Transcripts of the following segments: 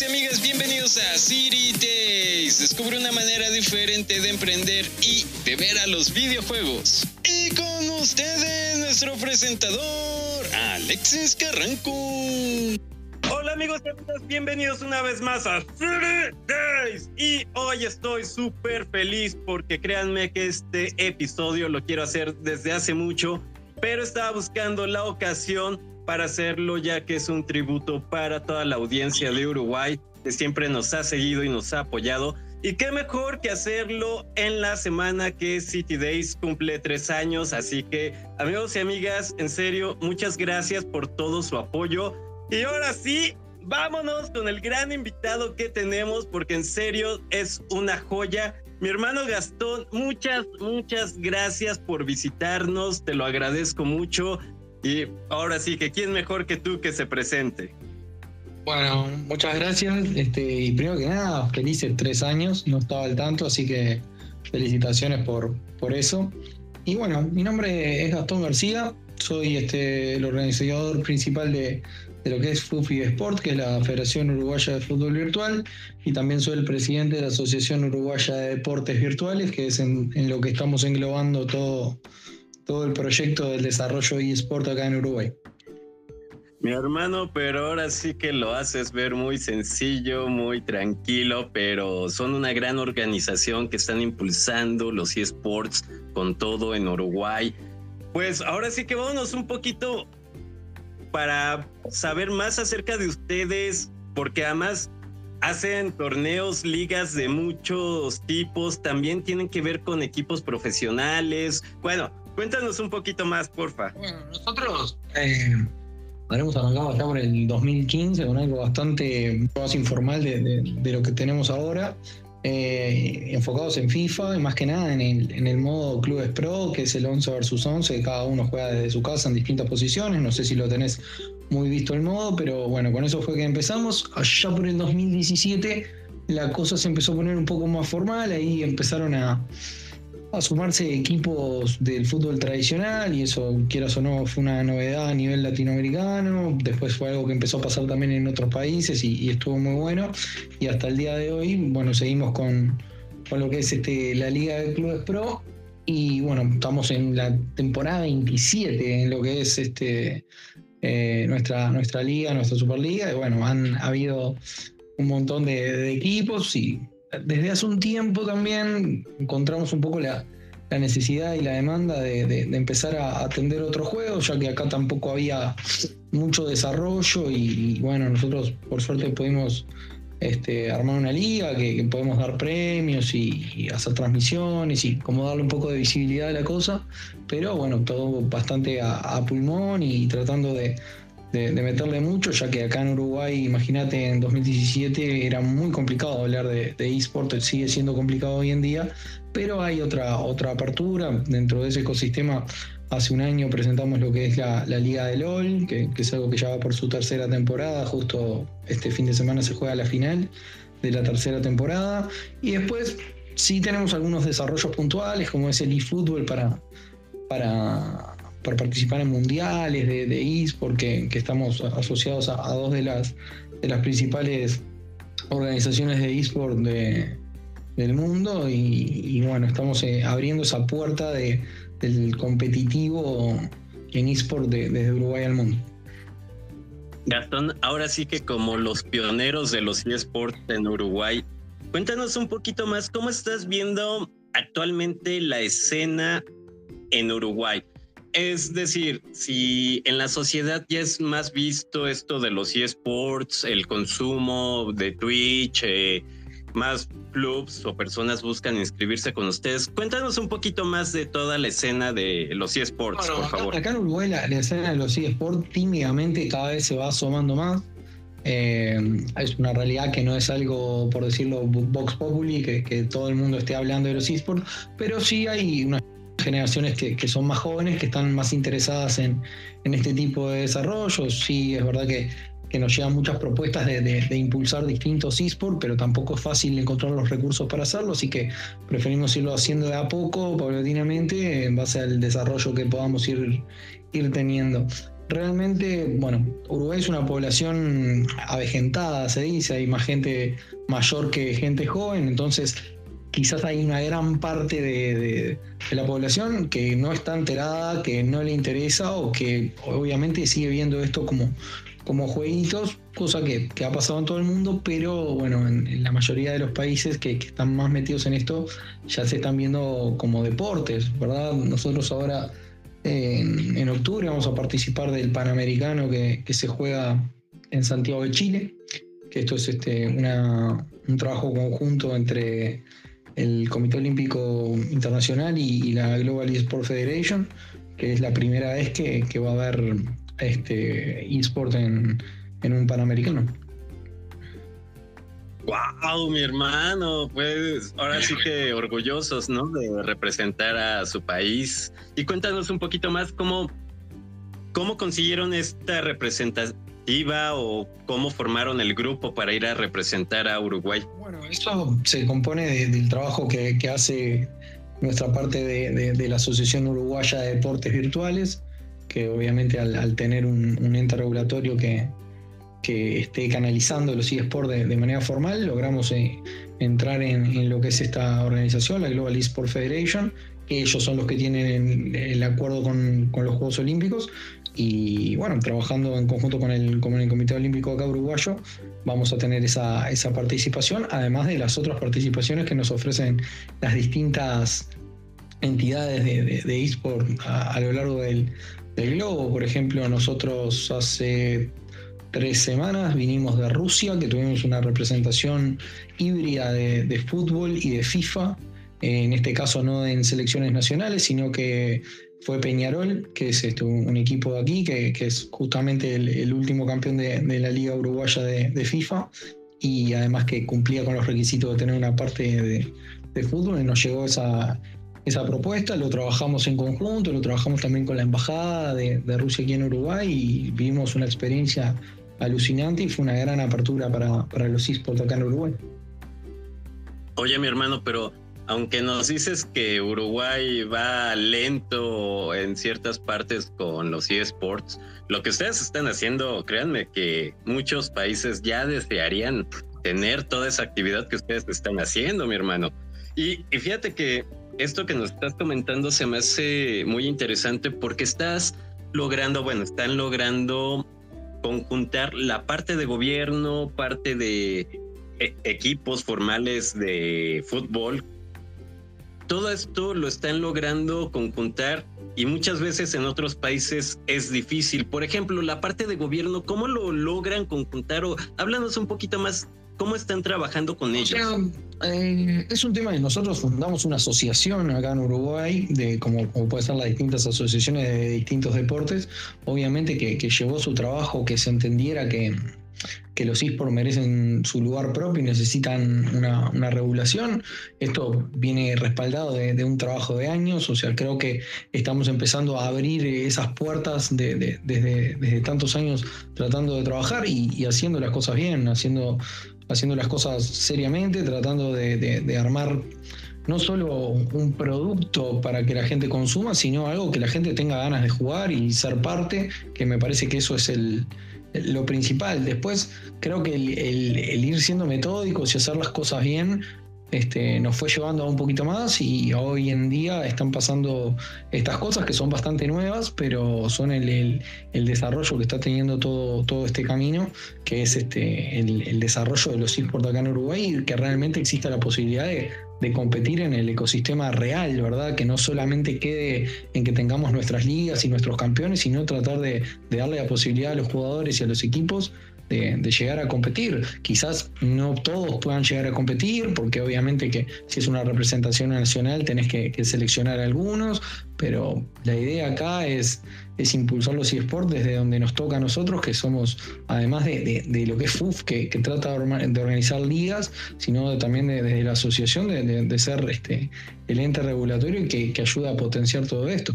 y amigas, bienvenidos a City Days. Descubre una manera diferente de emprender y de ver a los videojuegos. Y con ustedes, nuestro presentador, Alexis Carranco. Hola amigos y amigas, bienvenidos una vez más a City Days. Y hoy estoy súper feliz porque créanme que este episodio lo quiero hacer desde hace mucho, pero estaba buscando la ocasión para hacerlo ya que es un tributo para toda la audiencia de Uruguay que siempre nos ha seguido y nos ha apoyado. Y qué mejor que hacerlo en la semana que City Days cumple tres años. Así que amigos y amigas, en serio, muchas gracias por todo su apoyo. Y ahora sí, vámonos con el gran invitado que tenemos porque en serio es una joya. Mi hermano Gastón, muchas, muchas gracias por visitarnos, te lo agradezco mucho. Y ahora sí, que quién mejor que tú que se presente. Bueno, muchas gracias. Este, y primero que nada, felices tres años, no estaba al tanto, así que felicitaciones por, por eso. Y bueno, mi nombre es Gastón García, soy este, el organizador principal de, de lo que es FUFI Sport, que es la Federación Uruguaya de Fútbol Virtual, y también soy el presidente de la Asociación Uruguaya de Deportes Virtuales, que es en, en lo que estamos englobando todo, todo el proyecto del desarrollo eSport acá en Uruguay. Mi hermano, pero ahora sí que lo haces ver muy sencillo, muy tranquilo, pero son una gran organización que están impulsando los eSports con todo en Uruguay. Pues ahora sí que vámonos un poquito para saber más acerca de ustedes, porque además hacen torneos, ligas de muchos tipos, también tienen que ver con equipos profesionales. Bueno, Cuéntanos un poquito más, porfa. Nosotros eh, habremos arrancado ya por el 2015 con algo bastante más informal de lo que tenemos ahora. Eh, enfocados en FIFA y más que nada en el, en el, modo Clubes Pro, que es el 11 versus 11, cada uno juega desde su casa en distintas posiciones, no sé si lo tenés muy visto el modo, pero bueno, con eso fue que empezamos. Allá por el 2017 la cosa se empezó a poner un poco más formal, ahí empezaron a, a sumarse equipos del fútbol tradicional y eso, quieras o no, fue una novedad a nivel latinoamericano. Después fue algo que empezó a pasar también en otros países y, estuvo muy bueno. Y hasta el día de hoy, bueno, seguimos con, con lo que es este, la Liga de Clubes Pro. Y bueno, estamos en la temporada 27 en lo que es este, eh, nuestra, nuestra liga, nuestra Superliga. Y bueno, han habido un montón de equipos y desde hace un tiempo también encontramos un poco la, necesidad y la demanda de, empezar a atender otros juegos, ya que acá tampoco había mucho desarrollo y, bueno, nosotros por suerte pudimos este, armar una liga que, que podemos dar premios y, hacer transmisiones y como darle un poco de visibilidad a la cosa, pero bueno, todo bastante a pulmón y tratando de, de, meterle mucho, ya que acá en Uruguay, imagínate, en 2017 era muy complicado hablar de, de eSport, sigue siendo complicado hoy en día, pero hay otra, otra apertura dentro de ese ecosistema. Hace un año presentamos lo que es la, la Liga de LOL, que, que, es algo que ya va por su tercera temporada, justo este fin de semana se juega la final de la tercera temporada, y después sí tenemos algunos desarrollos puntuales, como es el eFootball para, para para participar en mundiales de, de eSport, que, que, estamos asociados a, a, dos de las, de las principales organizaciones de eSport de, del mundo y, bueno, estamos eh, abriendo esa puerta de, del competitivo en eSport de, desde Uruguay al mundo. Gastón, ahora sí que como los pioneros de los eSports en Uruguay, cuéntanos un poquito más cómo estás viendo actualmente la escena en Uruguay es decir, si en la sociedad ya es más visto esto de los eSports, el consumo de Twitch, eh, más clubs o personas buscan inscribirse con ustedes. Cuéntanos un poquito más de toda la escena de los eSports, bueno, por acá, favor. Acá en Uruguay la, la, escena de los eSports tímidamente cada vez se va asomando más. Eh, es una realidad que no es algo, por decirlo, Vox Populi, que, que todo el mundo esté hablando de los eSports, pero sí hay una generaciones que, son más jóvenes, que están más interesadas en, este tipo de desarrollos. Sí, es verdad que, nos llegan muchas propuestas de impulsar distintos esports, pero tampoco es fácil encontrar los recursos para hacerlo, así que preferimos irlo haciendo de a poco, paulatinamente, en base al desarrollo que podamos ir, ir teniendo. realmente, bueno, Uruguay es una población avejentada, se dice, hay más gente mayor que gente joven, entonces quizás hay una gran parte de, la población que no está enterada, que no le interesa o que obviamente sigue viendo esto como, como jueguitos, cosa que, ha pasado en todo el mundo, pero bueno, en, la mayoría de los países que, están más metidos en esto ya se están viendo como deportes, ¿verdad? Nosotros ahora en, octubre vamos a participar del Panamericano que, se juega en Santiago de Chile, que esto es este, un trabajo conjunto entre el Comité Olímpico Internacional y, la Global Esports Federation, que es la primera vez que, va a haber este eSport en, en un Panamericano. Wow, mi hermano, pues ahora sí que orgullosos, ¿no? De representar a su país. Y cuéntanos un poquito más cómo, cómo consiguieron esta representativa o cómo formaron el grupo para ir a representar a Uruguay. Bueno, eso se compone del trabajo que, hace nuestra parte de, la Asociación Uruguaya de Deportes Virtuales, que obviamente al, tener un ente regulatorio que, esté canalizando los eSports de, de, manera formal, logramos eh, entrar en, lo que es esta organización, la Global eSport Federation, que ellos son los que tienen el, acuerdo con, los Juegos Olímpicos. Y bueno, trabajando en conjunto con el, con el Comité Olímpico acá uruguayo, vamos a tener esa, esa participación, además de las otras participaciones que nos ofrecen las distintas entidades de, eSport a, lo largo del, del globo. Por ejemplo, nosotros hace tres semanas vinimos de Rusia, que tuvimos una representación híbrida de, fútbol y de FIFA, en este caso no en selecciones nacionales, sino que fue Peñarol, que es este, un equipo de aquí, que, es justamente el, último campeón de, la Liga Uruguaya de, FIFA, y además que cumplía con los requisitos de tener una parte de, fútbol, y nos llegó esa, esa propuesta, lo trabajamos en conjunto, lo trabajamos también con la Embajada de, Rusia aquí en Uruguay y vivimos una experiencia alucinante y fue una gran apertura para, para los esports acá en Uruguay. Oye, mi hermano, pero aunque nos dices que Uruguay va lento en ciertas partes con los eSports, lo que ustedes están haciendo, créanme que muchos países ya desearían tener toda esa actividad que ustedes están haciendo, mi hermano. Y, fíjate que esto que nos estás comentando se me hace muy interesante porque estás logrando, bueno, están logrando conjuntar la parte de gobierno, parte de e, equipos formales de fútbol. Todo esto lo están logrando conjuntar y muchas veces en otros países es difícil. Por ejemplo, la parte de gobierno, ¿cómo lo logran conjuntar? O háblanos un poquito más ¿Cómo están trabajando con ellos? Eh, es un tema que nosotros fundamos una asociación acá en Uruguay, de como, como puede ser las distintas asociaciones de distintos deportes, obviamente que, llevó su trabajo, que se entendiera que, que los esports merecen su lugar propio y necesitan una, regulación. Esto viene respaldado de, un trabajo de años, o sea, creo que estamos empezando a abrir esas puertas desde, desde, tantos años tratando de trabajar y, y, haciendo las cosas bien, haciendo haciendo las cosas seriamente, tratando de, armar no solo un producto para que la gente consuma, sino algo que la gente tenga ganas de jugar y ser parte, que me parece que eso es el, lo principal. Después, creo que el, ir siendo metódicos y hacer las cosas bien este, nos fue llevando a un poquito más y hoy en día están pasando estas cosas que son bastante nuevas, pero son el, desarrollo que está teniendo todo, todo este camino, que es este, el, desarrollo de los esports acá en Uruguay y que realmente exista la posibilidad de, competir en el ecosistema real, ¿verdad? Que no solamente quede en que tengamos nuestras ligas y nuestros campeones, sino tratar de darle la posibilidad a los jugadores y a los equipos de, llegar a competir. Quizás no todos puedan llegar a competir, porque obviamente que si es una representación nacional tenés que, seleccionar algunos, pero la idea acá es, es impulsar los eSports desde donde nos toca a nosotros, que somos, además de, lo que es FUF, que, trata de organizar ligas, sino también desde la asociación de, ser este, el ente regulatorio que, que ayuda a potenciar todo esto.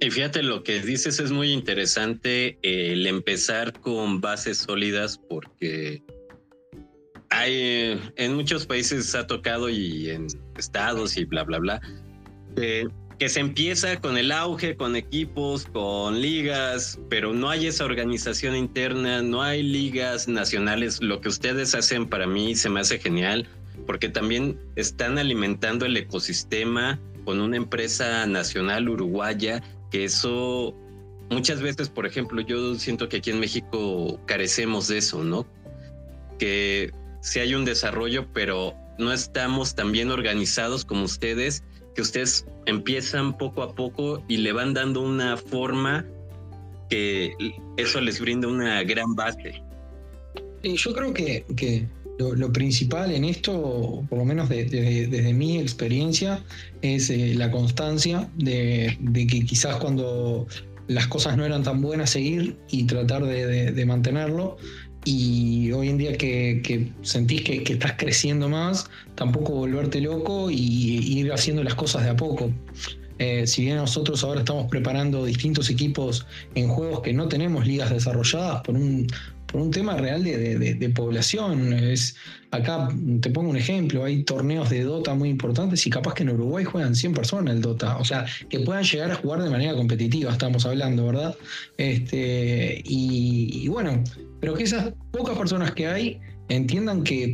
Y fíjate, lo que dices es muy interesante el empezar con bases sólidas porque hay en muchos países ha tocado y en estados y bla, bla, bla, que que se empieza con el auge, con equipos, con ligas, pero no hay esa organización interna, no hay ligas nacionales. Lo que ustedes hacen para mí se me hace genial, porque también están alimentando el ecosistema con una empresa nacional uruguaya, que eso muchas veces, por ejemplo, yo siento que aquí en México carecemos de eso, ¿no? Que si hay un desarrollo, pero no estamos tan bien organizados como ustedes que ustedes empiezan poco a poco y le van dando una forma que eso les brinda una gran base. yo creo que, que lo, principal en esto, por lo menos desde mi experiencia, es eh, la constancia de, que quizás cuando las cosas no eran tan buenas seguir y tratar de, mantenerlo y hoy en día que, sentís que, estás creciendo más, tampoco volverte loco y, ir haciendo las cosas de a poco. Eh, si bien nosotros ahora estamos preparando distintos equipos en juegos que no tenemos ligas desarrolladas por un, por un tema real de, población. Es, acá te pongo un ejemplo, hay torneos de Dota muy importantes y capaz que en Uruguay juegan 100 personas el Dota, o sea, que puedan llegar a jugar de manera competitiva, estamos hablando, ¿verdad? Este, y, bueno, pero que esas pocas personas que hay entiendan que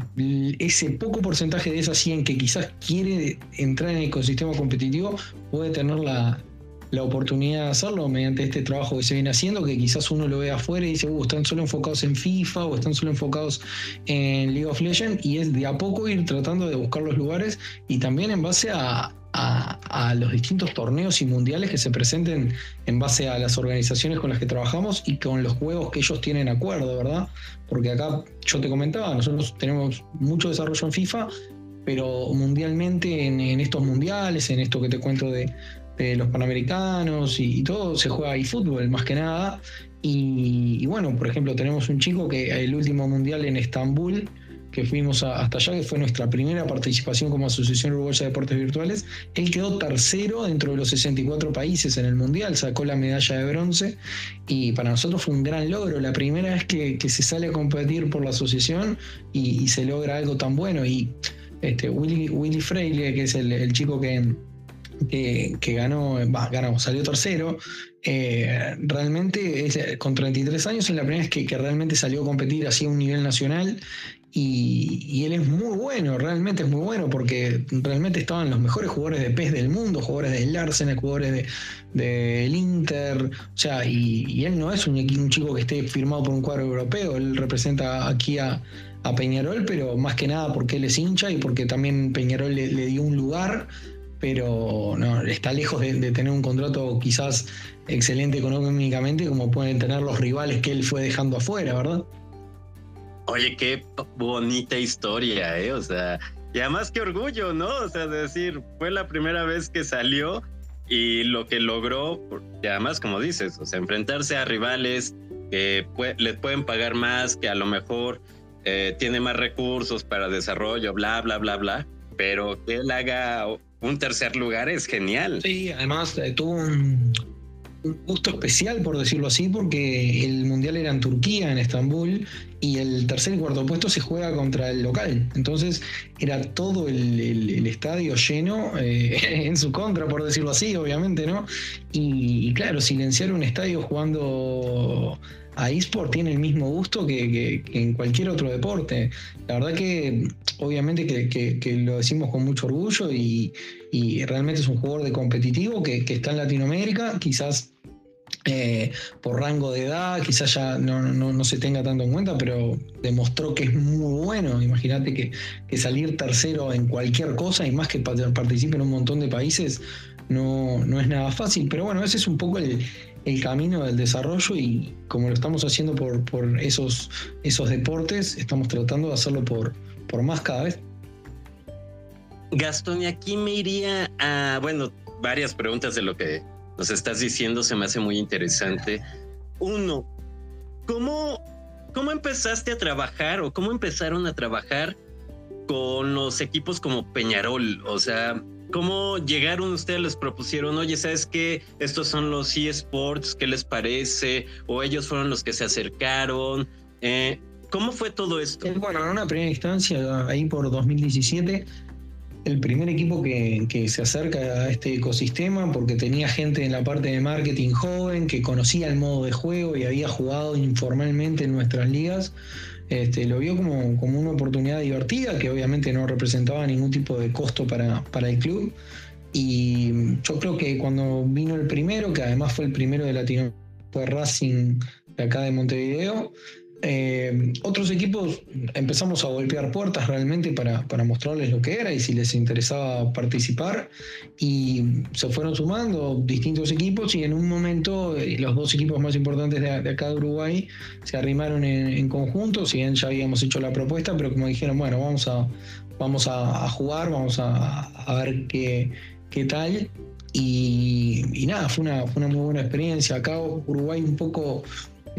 ese poco porcentaje de esas 100 que quizás quiere entrar en el ecosistema competitivo puede tener la, la oportunidad de hacerlo mediante este trabajo que se viene haciendo, que quizás uno lo ve afuera y dice, uh, están solo enfocados en FIFA o están solo enfocados en League of Legends, y es de a poco ir tratando de buscar los lugares y también en base a, los distintos torneos y mundiales que se presenten en base a las organizaciones con las que trabajamos y con los juegos que ellos tienen acuerdo, ¿verdad? Porque acá yo te comentaba, nosotros tenemos mucho desarrollo en FIFA, pero mundialmente en, estos mundiales, en esto que te cuento de, los panamericanos y, todo, se juega ahí fútbol más que nada. Y, bueno, por ejemplo, tenemos un chico que el último mundial en Estambul, que fuimos hasta allá, que fue nuestra primera participación como Asociación Uruguaya de Deportes Virtuales, él quedó tercero dentro de los 64 países en el mundial, sacó la medalla de bronce y para nosotros fue un gran logro, la primera vez que, se sale a competir por la asociación y, se logra algo tan bueno. Y este, Willy, Freire, que es el chico que que, ganó, ganamos, salió tercero. Eh, realmente, con 33 años, es la primera vez que, realmente salió a competir así a un nivel nacional. Y, él es muy bueno, realmente es muy bueno, porque realmente estaban los mejores jugadores de PES del mundo, jugadores del Arsenal, jugadores del Inter. O sea, y, él no es un, un, chico que esté firmado por un cuadro europeo, él representa aquí a, Peñarol, pero más que nada porque él es hincha y porque también Peñarol le dio un lugar pero no, está lejos de, tener un contrato quizás excelente económicamente como pueden tener los rivales que él fue dejando afuera, ¿verdad? Oye, qué bonita historia, ¿eh? O sea, y además qué orgullo, ¿no? O sea, decir, fue la primera vez que salió y lo que logró, y además, como dices, o sea, enfrentarse a rivales que les pueden pagar más, que a lo mejor eh, tiene más recursos para desarrollo, bla, bla, bla, bla, pero que él haga un tercer lugar es genial. Sí, además eh, tuvo un, gusto especial, por decirlo así, porque el mundial era en Turquía, en Estambul, y el tercer y cuarto puesto se juega contra el local. Entonces era todo el, estadio lleno eh, en su contra, por decirlo así, obviamente, ¿no? Y, y claro, silenciar un estadio jugando a eSport tiene el mismo gusto que, en cualquier otro deporte. La verdad que obviamente que, lo decimos con mucho orgullo y, realmente es un jugador de competitivo que, está en Latinoamérica, quizás eh, por rango de edad, quizás ya no, se tenga tanto en cuenta, pero demostró que es muy bueno. Imagínate que, salir tercero en cualquier cosa y más que participe en un montón de países no, no es nada fácil. Pero bueno, ese es un poco el, el camino del desarrollo y como lo estamos haciendo por, por esos, esos deportes, estamos tratando de hacerlo por, por más cada vez. Gastón, y aquí me iría a, bueno, varias preguntas de lo que nos estás diciendo, se me hace muy interesante. Uno, ¿cómo, cómo empezaste a trabajar o cómo empezaron a trabajar con los equipos como Peñarol? O sea, ¿Cómo llegaron ustedes? Les propusieron, oye, ¿sabes qué? Estos son los eSports, ¿qué les parece? O ellos fueron los que se acercaron. Eh, ¿Cómo fue todo esto? Eh, bueno, en una primera instancia, ahí por 2017, el primer equipo que, se acerca a este ecosistema porque tenía gente en la parte de marketing joven que conocía el modo de juego y había jugado informalmente en nuestras ligas. Este, lo vio como, como, una oportunidad divertida que obviamente no representaba ningún tipo de costo para, para el club. Y yo creo que cuando vino el primero, que además fue el primero de Latinoamérica, fue Racing de acá de Montevideo, eh, otros equipos empezamos a golpear puertas realmente para, mostrarles lo que era y si les interesaba participar y se fueron sumando distintos equipos y en un momento eh, los dos equipos más importantes de, acá de Uruguay se arrimaron en, conjunto, si bien ya habíamos hecho la propuesta, pero como dijeron, bueno, vamos a, vamos a, jugar, vamos a, ver qué, qué tal. Y, nada, fue una, fue una muy buena experiencia. Acá Uruguay un poco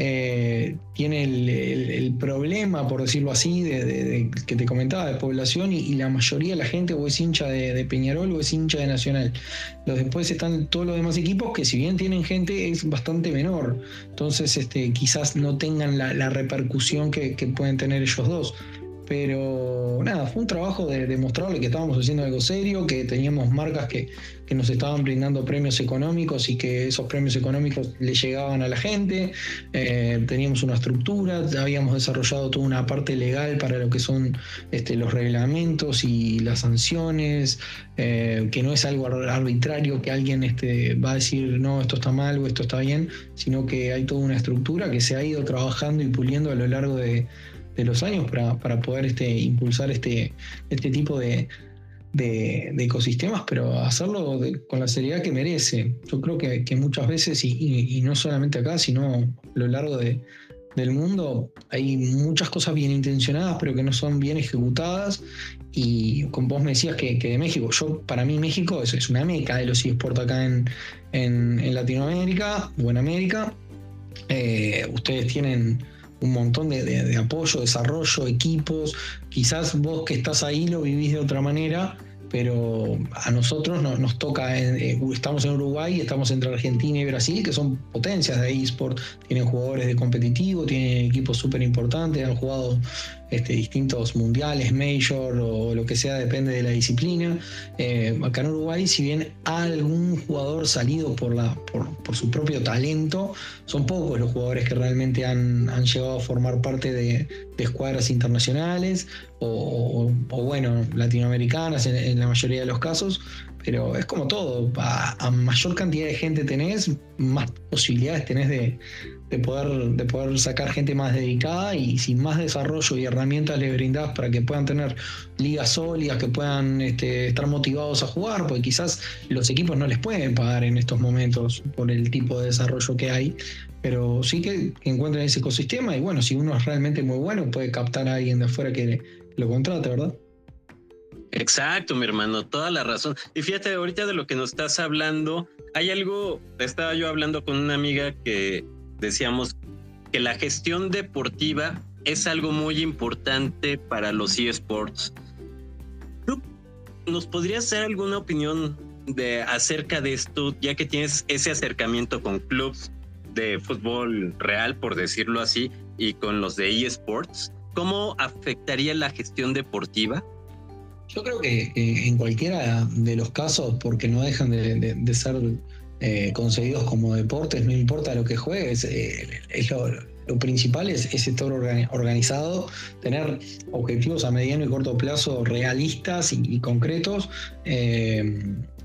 eh, tiene el, problema, por decirlo así, de, que te comentaba, de población y, la mayoría de la gente o es hincha de, Peñarol o es hincha de Nacional. Los después están todos los demás equipos que si bien tienen gente es bastante menor, entonces este, quizás no tengan la, repercusión que, que pueden tener ellos dos. Pero nada, fue un trabajo de demostrarle que estábamos haciendo algo serio, que teníamos marcas que, nos estaban brindando premios económicos y que esos premios económicos le llegaban a la gente. Eh, teníamos una estructura, habíamos desarrollado toda una parte legal para lo que son este, los reglamentos y las sanciones, eh, que no es algo arbitrario que alguien este, va a decir no, esto está mal o esto está bien, sino que hay toda una estructura que se ha ido trabajando y puliendo a lo largo de de los años para, poder este, impulsar este, este tipo de, ecosistemas, pero hacerlo con la seriedad que merece. Yo creo que, muchas veces, y, no solamente acá, sino a lo largo del mundo, hay muchas cosas bien intencionadas, pero que no son bien ejecutadas. Y como vos me decías que, de México, yo para mí México es, es una meca de los eSports acá en, en, Latinoamérica o en América. Eh, ustedes tienen un montón de, apoyo, desarrollo, equipos. Quizás vos que estás ahí lo vivís de otra manera, pero a nosotros nos toca, eh, estamos en Uruguay, estamos entre Argentina y Brasil, que son potencias de eSport, tienen jugadores de competitivo, tienen equipos súper importantes, han jugado este, distintos mundiales, major o lo que sea, depende de la disciplina. Eh, acá en Uruguay, si bien algún jugador salido por, su propio talento, son pocos los jugadores que realmente han, llegado a formar parte de, escuadras internacionales o, bueno, latinoamericanas en, la mayoría de los casos. Pero es como todo, a mayor cantidad de gente tenés, más posibilidades tenés de, de poder, de poder sacar gente más dedicada y sin más desarrollo y herramientas les brindás para que puedan tener ligas sólidas, que puedan este, estar motivados a jugar, porque quizás los equipos no les pueden pagar en estos momentos por el tipo de desarrollo que hay, pero sí que encuentren ese ecosistema y bueno, si uno es realmente muy bueno, puede captar a alguien de afuera que lo contrate, ¿verdad? Exacto, mi hermano, toda la razón. Y fíjate, ahorita de lo que nos estás hablando, hay algo, estaba yo hablando con una amiga que decíamos que la gestión deportiva es algo muy importante para los eSports. ¿Tú nos podrías dar alguna opinión de acerca de esto, ya que tienes ese acercamiento con clubs de fútbol real, por decirlo así, y con los de eSports? ¿Cómo afectaría la gestión deportiva? Yo creo que en cualquiera de los casos, porque no dejan de ser eh, como deportes, no importa lo que juegues, eh, lo, principal es, estar organizado, tener objetivos a mediano y corto plazo realistas y, concretos. Eh,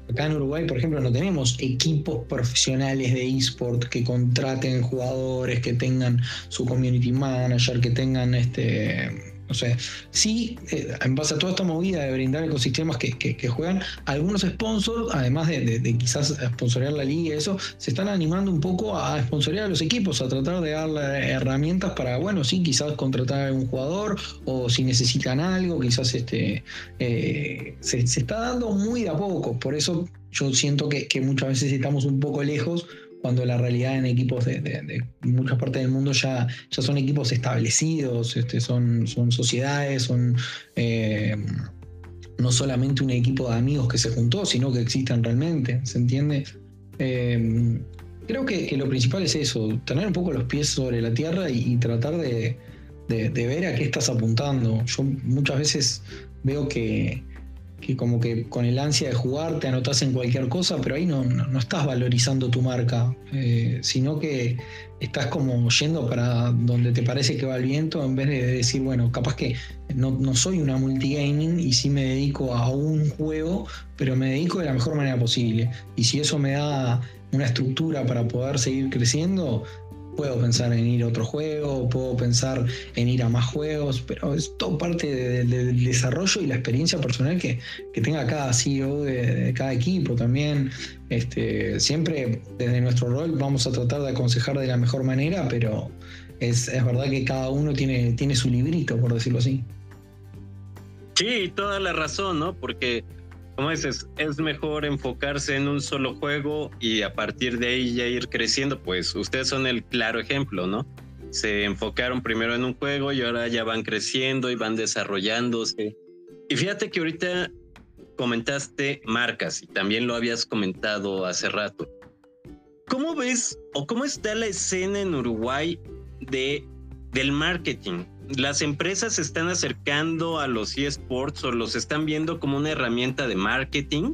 acá en Uruguay, por ejemplo, no tenemos equipos profesionales de eSport que contraten jugadores, que tengan su community manager, que tengan este o sea, sí, eh, en base a toda esta movida de brindar ecosistemas que, que, juegan, algunos sponsors, además de, quizás sponsorear la liga y eso, se están animando un poco a sponsorear a los equipos, a tratar de darle herramientas para, bueno, sí, quizás contratar a un jugador o si necesitan algo, quizás este, eh, se, está dando muy a poco. Por eso yo siento que muchas veces estamos un poco lejos cuando la realidad en equipos de, muchas partes del mundo ya, ya son equipos establecidos, este, son, son sociedades, son eh, no solamente un equipo de amigos que se juntó, sino que existen realmente, ¿se entiende? Eh, creo que, lo principal es eso, tener un poco los pies sobre la tierra y, tratar de, ver a qué estás apuntando. Yo muchas veces veo que, que como que con el ansia de jugar te anotas en cualquier cosa, pero ahí no, no, estás valorizando tu marca, eh, sino que estás como yendo para donde te parece que va el viento en vez de decir, bueno, capaz que no, no soy una multigaming y sí me dedico a un juego, pero me dedico de la mejor manera posible. Y si eso me da una estructura para poder seguir creciendo, puedo pensar en ir a otro juego, puedo pensar en ir a más juegos, pero es todo parte del desarrollo y la experiencia personal que, tenga cada CEO de, cada equipo también. Este, siempre desde nuestro rol vamos a tratar de aconsejar de la mejor manera, pero es, es verdad que cada uno tiene, tiene su librito, por decirlo así. Sí, toda la razón, ¿no? Porque como dices, es mejor enfocarse en un solo juego y a partir de ahí ya ir creciendo, pues ustedes son el claro ejemplo, ¿no? Se enfocaron primero en un juego y ahora ya van creciendo y van desarrollándose. Y fíjate que ahorita comentaste marcas y también lo habías comentado hace rato. ¿Cómo ves o cómo está la escena en Uruguay de, del marketing? Las empresas se están acercando a los eSports o los están viendo como una herramienta de marketing?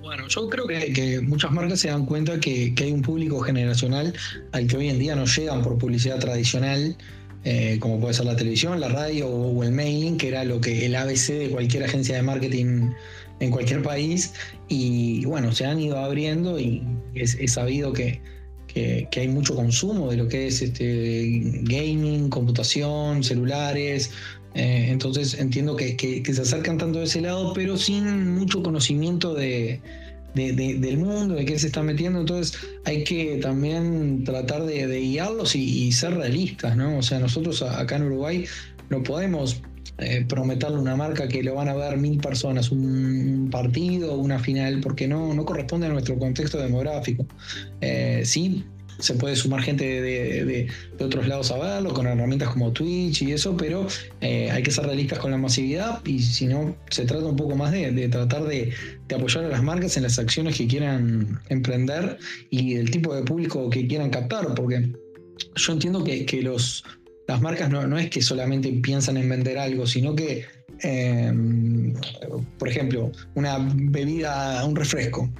Bueno, yo creo que, muchas marcas se dan cuenta que, hay un público generacional al que hoy en día no llegan por publicidad tradicional, eh, como puede ser la televisión, la radio o, el mailing, que era lo que el ABC de cualquier agencia de marketing en cualquier país. Y bueno, se han ido abriendo y es sabido que, que, hay mucho consumo de lo que es este gaming, computación, celulares. Eh, entonces entiendo que, se acercan tanto de ese lado, pero sin mucho conocimiento de, del mundo, de qué se está metiendo. Entonces hay que también tratar de, guiarlos y, y, ser realistas, ¿no? O sea, nosotros acá en Uruguay no podemos eh, prometerle una marca que lo van a ver mil personas, un partido, una final, porque no, no corresponde a nuestro contexto demográfico. Eh, sí, se puede sumar gente de, otros lados a verlo, con herramientas como Twitch y eso, pero eh, hay que ser realistas con la masividad y si no, se trata un poco más de, tratar de, apoyar a las marcas en las acciones que quieran emprender y el tipo de público que quieran captar, porque yo entiendo que, que los las marcas no, es que solamente piensan en vender algo, sino que, em, por ejemplo, una bebida, un refresco.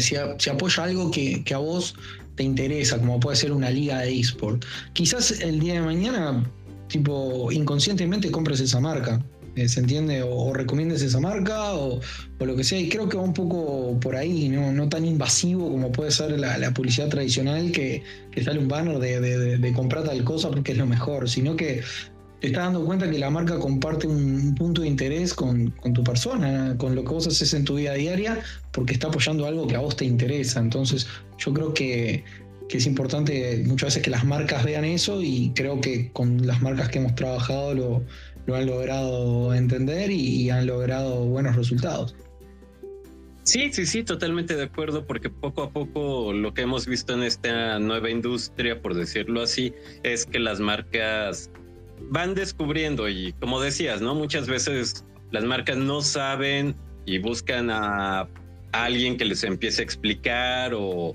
si, apoya algo que, a vos te interesa, como puede ser una liga de eSport, quizás el día de mañana, tipo, inconscientemente compres esa marca. Eh, ¿se entiende? O, recomiendes esa marca o, lo que sea. Y creo que va un poco por ahí, no, no tan invasivo como puede ser la, publicidad tradicional que, sale un banner de, comprar tal cosa porque es lo mejor, sino que te estás dando cuenta que la marca comparte un, punto de interés con, tu persona, con lo que vos haces en tu vida diaria, porque está apoyando algo que a vos te interesa. Entonces, yo creo que, que es importante muchas veces que las marcas vean eso y creo que con las marcas que hemos trabajado lo, lo han logrado entender y, han logrado buenos resultados. Sí, sí, sí, totalmente de acuerdo, porque poco a poco lo que hemos visto en esta nueva industria, por decirlo así, es que las marcas van descubriendo y como decías, ¿no? Muchas veces las marcas no saben y buscan a alguien que les empiece a explicar o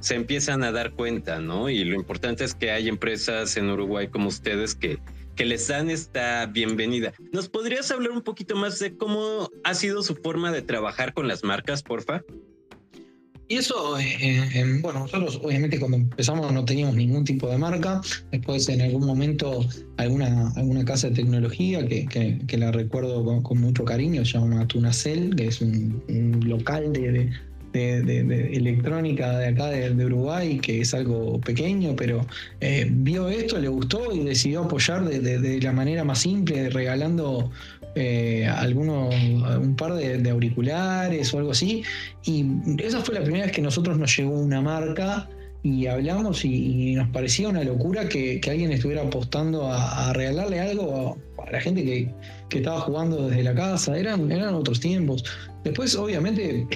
se empiezan a dar cuenta, ¿no? Y lo importante es que hay empresas en Uruguay como ustedes que que les dan esta bienvenida. ¿Nos podrías hablar un poquito más de cómo ha sido su forma de trabajar con las marcas, porfa? Y eso, eh, eh, bueno, nosotros obviamente cuando empezamos no teníamos ningún tipo de marca. Después en algún momento alguna, alguna casa de tecnología que, que, la recuerdo con, mucho cariño, se llama Tunacel, que es un, local de de, electrónica de acá de, Uruguay, que es algo pequeño, pero eh, vio esto, le gustó y decidió apoyar de, la manera más simple, regalando eh, algunos, un par de, auriculares o algo así. Y esa fue la primera vez que nosotros nos llegó una marca y hablamos y, nos parecía una locura que, alguien estuviera apostando a, regalarle algo a, la gente que, estaba jugando desde la casa. Eran, eran otros tiempos. Después, obviamente,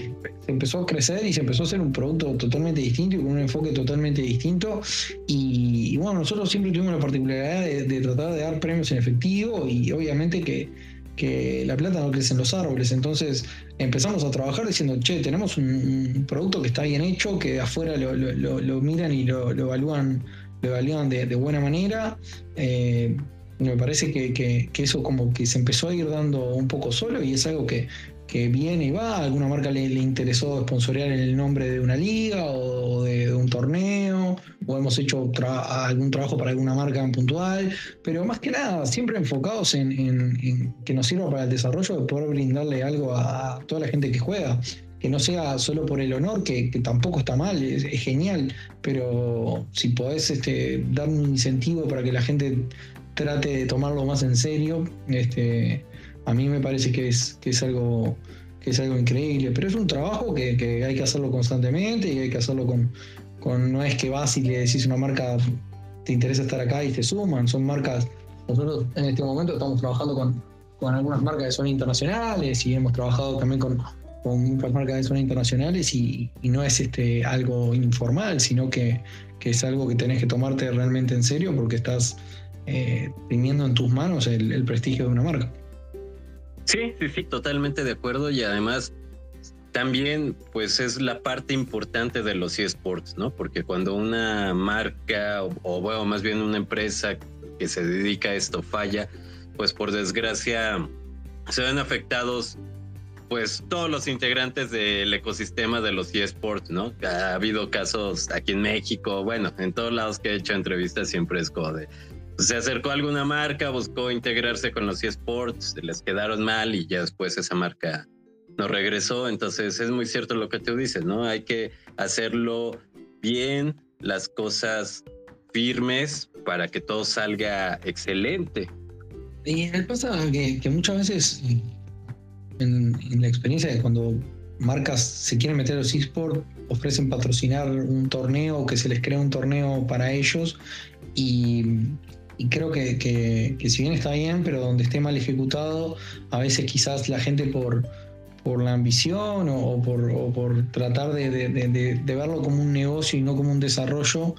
se empezó a crecer y se empezó a hacer un producto totalmente distinto y con un enfoque totalmente distinto. Y, bueno, nosotros siempre tuvimos la particularidad de, tratar de dar premios en efectivo y obviamente que, que la plata no crece en los árboles. Entonces empezamos a trabajar diciendo, che, tenemos un, producto que está bien hecho, que afuera lo, lo, miran y lo, evalúan, lo evalúan de, buena manera. Eh, Me parece que, que, eso como que se empezó a ir dando un poco solo y es algo que, que viene y va. alguna marca le, interesó sponsorear el nombre de una liga o de, un torneo, o hemos hecho algún trabajo para alguna marca en puntual, pero más que nada, siempre enfocados en, que nos sirva para el desarrollo de poder brindarle algo a, toda la gente que juega. Que no sea solo por el honor, que, tampoco está mal, es, genial, pero si podés este, dar un incentivo para que la gente trate de tomarlo más en serio, este, a mí me parece que es, que es algo que es algo increíble, pero es un trabajo que, hay que hacerlo constantemente y hay que hacerlo con, con, no es que vas y le decís una marca, te interesa estar acá y te suman, son marcas, nosotros en este momento estamos trabajando con, con algunas marcas de zona internacionales y hemos trabajado también con, con muchas marcas de zona internacionales y, no es este, algo informal, sino que, que, es algo que tenés que tomarte realmente en serio porque estás eh, teniendo en tus manos el prestigio de una marca. Sí, sí, sí, totalmente de acuerdo y además también pues es la parte importante de los eSports, ¿no? Porque cuando una marca o, bueno, más bien una empresa que se dedica a esto falla, pues por desgracia se ven afectados pues todos los integrantes del ecosistema de los eSports, ¿no? Ha habido casos aquí en México, bueno, en todos lados que he hecho entrevistas siempre es como de, se acercó a alguna marca, buscó integrarse con los eSports, les quedaron mal y ya después esa marca no regresó. Entonces es muy cierto lo que tú dices, ¿no? Hay que hacerlo bien, las cosas firmes para que todo salga excelente. Y pasa que, que muchas veces en, la experiencia de cuando marcas se quieren meter a los eSports, ofrecen patrocinar un torneo, que se les crea un torneo para ellos y y creo que, que, si bien está bien, pero donde esté mal ejecutado, a veces quizás la gente por, por la ambición o, por, por, tratar de, de, de, verlo como un negocio y no como un desarrollo,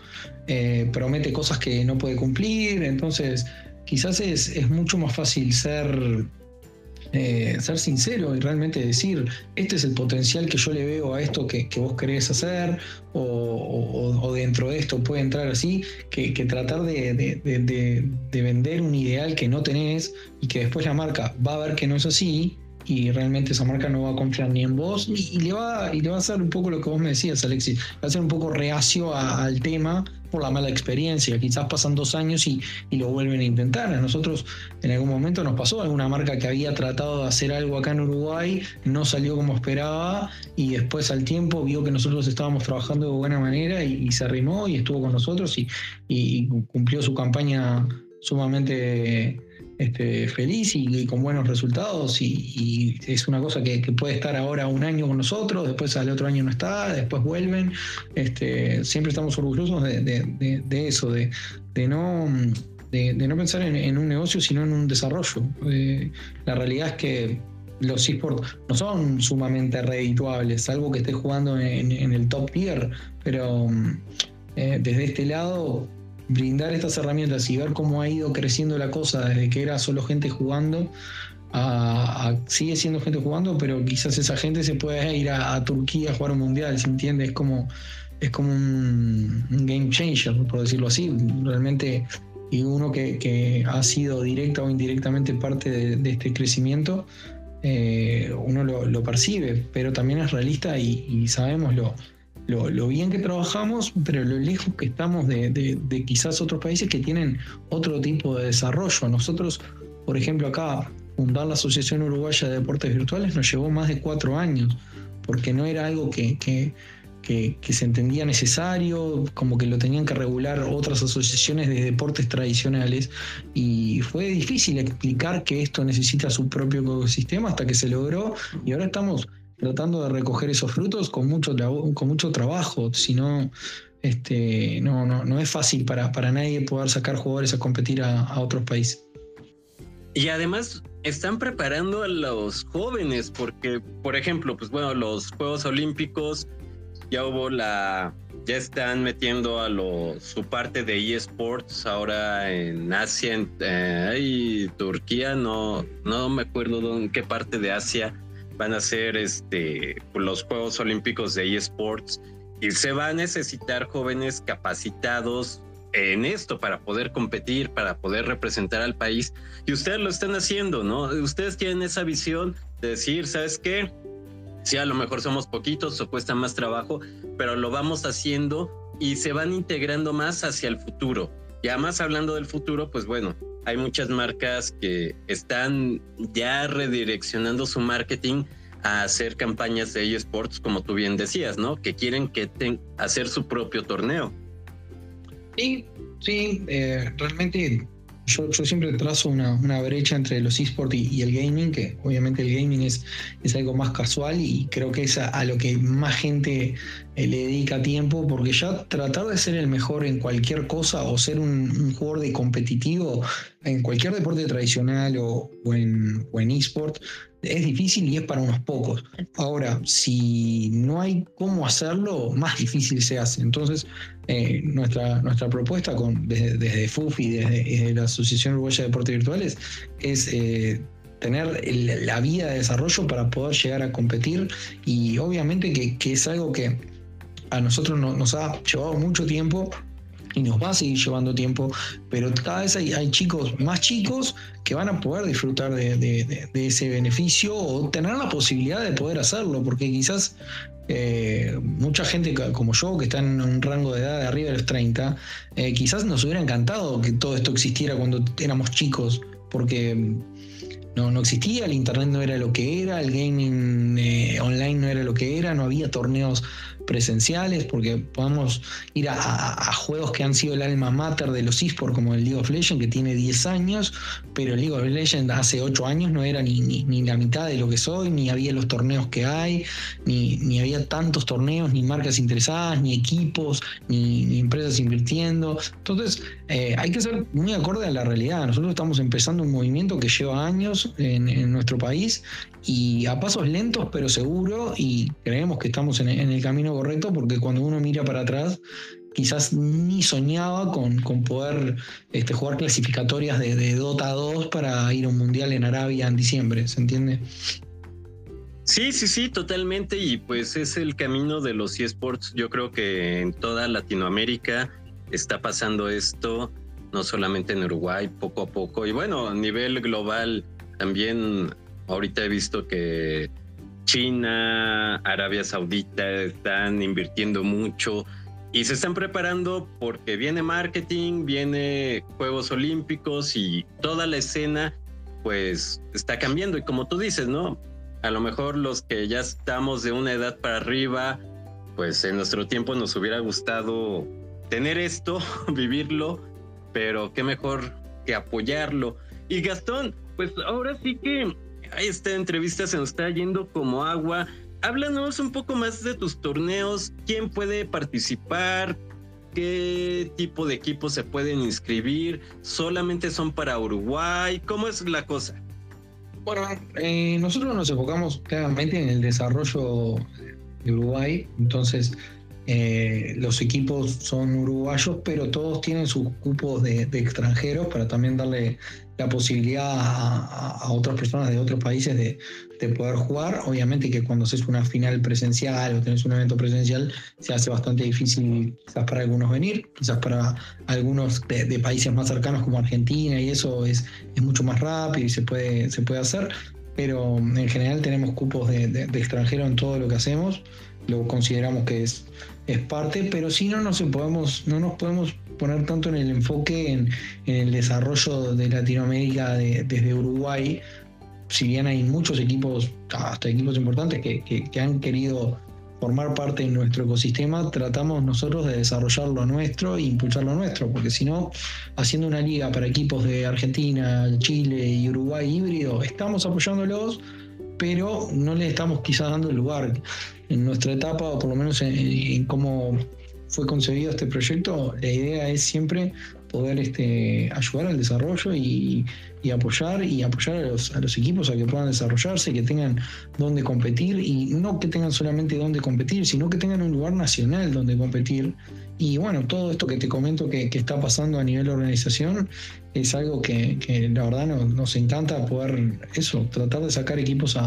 eh, promete cosas que no puede cumplir. Entonces, quizás es, es mucho más fácil ser eh, ser sincero y realmente decir, este es el potencial que yo le veo a esto que, vos querés hacer, o, dentro de esto puede entrar así, que, tratar de, vender un ideal que no tenés y que después la marca va a ver que no es así y realmente esa marca no va a confiar ni en vos. Y, le, va, y le va a hacer un poco lo que vos me decías, Alexis, va a ser un poco reacio al tema por la mala experiencia. Quizás pasan dos años y, lo vuelven a intentar. A nosotros en algún momento nos pasó alguna marca que había tratado de hacer algo acá en Uruguay, no salió como esperaba y después al tiempo vio que nosotros estábamos trabajando de buena manera y, se arrimó y estuvo con nosotros y, y cumplió su campaña sumamente este, feliz y, con buenos resultados y, es una cosa que, puede estar ahora un año con nosotros, después al otro año no está, después vuelven. Este, siempre estamos orgullosos de, eso, de, no, pensar en, un negocio, sino en un desarrollo. Eh, la realidad es que los esports no son sumamente redituables, salvo que estés jugando en, el top tier, pero eh, desde este lado brindar estas herramientas y ver cómo ha ido creciendo la cosa desde que era solo gente jugando a, sigue siendo gente jugando, pero quizás esa gente se puede ir a, Turquía a jugar un mundial, ¿se entiende? Es como, es como un, game changer, por decirlo así. Realmente, y uno que, ha sido directa o indirectamente parte de, este crecimiento, eh, uno lo, percibe, pero también es realista y, y sabemos lo, lo, bien que trabajamos, pero lo lejos que estamos de, quizás otros países que tienen otro tipo de desarrollo. Nosotros, por ejemplo, acá fundar la Asociación Uruguaya de Deportes Virtuales nos llevó más de cuatro años, porque no era algo que, que, se entendía necesario, como que lo tenían que regular otras asociaciones de deportes tradicionales, y fue difícil explicar que esto necesita su propio ecosistema hasta que se logró, y ahora estamos tratando de recoger esos frutos con mucho, con mucho trabajo, si no, este, no, no, no es fácil para, para nadie poder sacar jugadores a competir a, otros países. Y además están preparando a los jóvenes, porque, por ejemplo, pues bueno, los Juegos Olímpicos ya hubo la, ya están metiendo a los, su parte de eSports ahora en Asia, en eh, Turquía, no, no me acuerdo en qué parte de Asia van a ser este, los Juegos Olímpicos de eSports y se va a necesitar jóvenes capacitados en esto para poder competir, para poder representar al país. Y ustedes lo están haciendo, ¿no? Ustedes tienen esa visión de decir, ¿sabes qué? Sí, a lo mejor somos poquitos o cuesta más trabajo, pero lo vamos haciendo y se van integrando más hacia el futuro. Y además hablando del futuro, pues bueno, hay muchas marcas que están ya redireccionando su marketing a hacer campañas de eSports, como tú bien decías, ¿no? Que quieren que hacer su propio torneo. Sí, sí, eh, realmente yo, siempre trazo una, brecha entre los esports y, el gaming, que obviamente el gaming es, es algo más casual y creo que es a, lo que más gente eh, le dedica tiempo, porque ya tratar de ser el mejor en cualquier cosa o ser un, jugador de competitivo en cualquier deporte tradicional o, en, o en esport es difícil y es para unos pocos. Ahora, si no hay cómo hacerlo, más difícil se hace. Entonces, eh, nuestra, nuestra propuesta con, desde, FUFI, desde, la Asociación Uruguaya de Deportes Virtuales, es eh, tener la vía de desarrollo para poder llegar a competir y obviamente que, es algo que a nosotros nos ha llevado mucho tiempo y nos va a seguir llevando tiempo, pero cada vez hay, chicos más chicos que van a poder disfrutar de, ese beneficio o tener la posibilidad de poder hacerlo, porque quizás eh, mucha gente como yo, que está en un rango de edad de arriba de los 30, eh, quizás nos hubiera encantado que todo esto existiera cuando éramos chicos, porque no, no existía, el internet no era lo que era, el gaming eh, online no era lo que era, no había torneos presenciales, porque podemos ir a, juegos que han sido el alma mater de los esports, como el League of Legends, que tiene 10 años, pero el League of Legends hace 8 años no era ni, ni, la mitad de lo que soy, ni había los torneos que hay, ni, ni había tantos torneos, ni marcas interesadas, ni equipos, ni, empresas invirtiendo. Entonces, eh, hay que ser muy acorde a la realidad. Nosotros estamos empezando un movimiento que lleva años en, en nuestro país y a pasos lentos pero seguro y creemos que estamos en, el camino correcto porque cuando uno mira para atrás quizás ni soñaba con, poder este, jugar clasificatorias de, Dota 2 para ir a un mundial en Arabia en diciembre, ¿se entiende? Sí, sí, sí, totalmente. Y pues es el camino de los eSports. Yo creo que en toda Latinoamérica está pasando esto, no solamente en Uruguay, poco a poco. Y bueno, a nivel global también Ahorita he visto que China, Arabia Saudita están invirtiendo mucho y se están preparando porque viene marketing, viene Juegos Olímpicos y toda la escena pues está cambiando y como tú dices, ¿no? A lo mejor los que ya estamos de una edad para arriba, pues en nuestro tiempo nos hubiera gustado tener esto, vivirlo, pero qué mejor que apoyarlo. Y Gastón, pues ahora sí que esta entrevista se nos está yendo como agua. Háblanos un poco más de tus torneos, quién puede participar, qué tipo de equipos se pueden inscribir, solamente son para Uruguay, ¿cómo es la cosa? Bueno, eh, nosotros nos enfocamos claramente en el desarrollo de Uruguay, entonces eh, los equipos son uruguayos, pero todos tienen sus cupos de, extranjeros para también darle la posibilidad a, otras personas de otros países de, poder jugar. Obviamente que cuando haces una final presencial o tenés un evento presencial, se hace bastante difícil quizás para algunos venir, quizás para algunos de, países más cercanos como Argentina y eso es, es mucho más rápido y se puede, se puede hacer. Pero en general tenemos cupos de, de extranjero en todo lo que hacemos. Lo consideramos que es es parte, pero si no, no, podemos, no nos podemos poner tanto en el enfoque en, el desarrollo de Latinoamérica desde Uruguay, si bien hay muchos equipos, hasta equipos importantes que, han querido formar parte de nuestro ecosistema, tratamos nosotros de desarrollar lo nuestro e impulsar lo nuestro, porque si no, haciendo una liga para equipos de Argentina, Chile y Uruguay híbrido, estamos apoyándolos, pero no le estamos quizás dando el lugar en nuestra etapa, o por lo menos en, cómo fue concebido este proyecto, la idea es siempre poder este, ayudar al desarrollo y, apoyar y apoyar a los, a los, equipos a que puedan desarrollarse, que tengan donde competir y no que tengan solamente donde competir, sino que tengan un lugar nacional donde competir. Y bueno, todo esto que te comento que, está pasando a nivel de organización es algo que, la verdad nos encanta poder eso, tratar de sacar equipos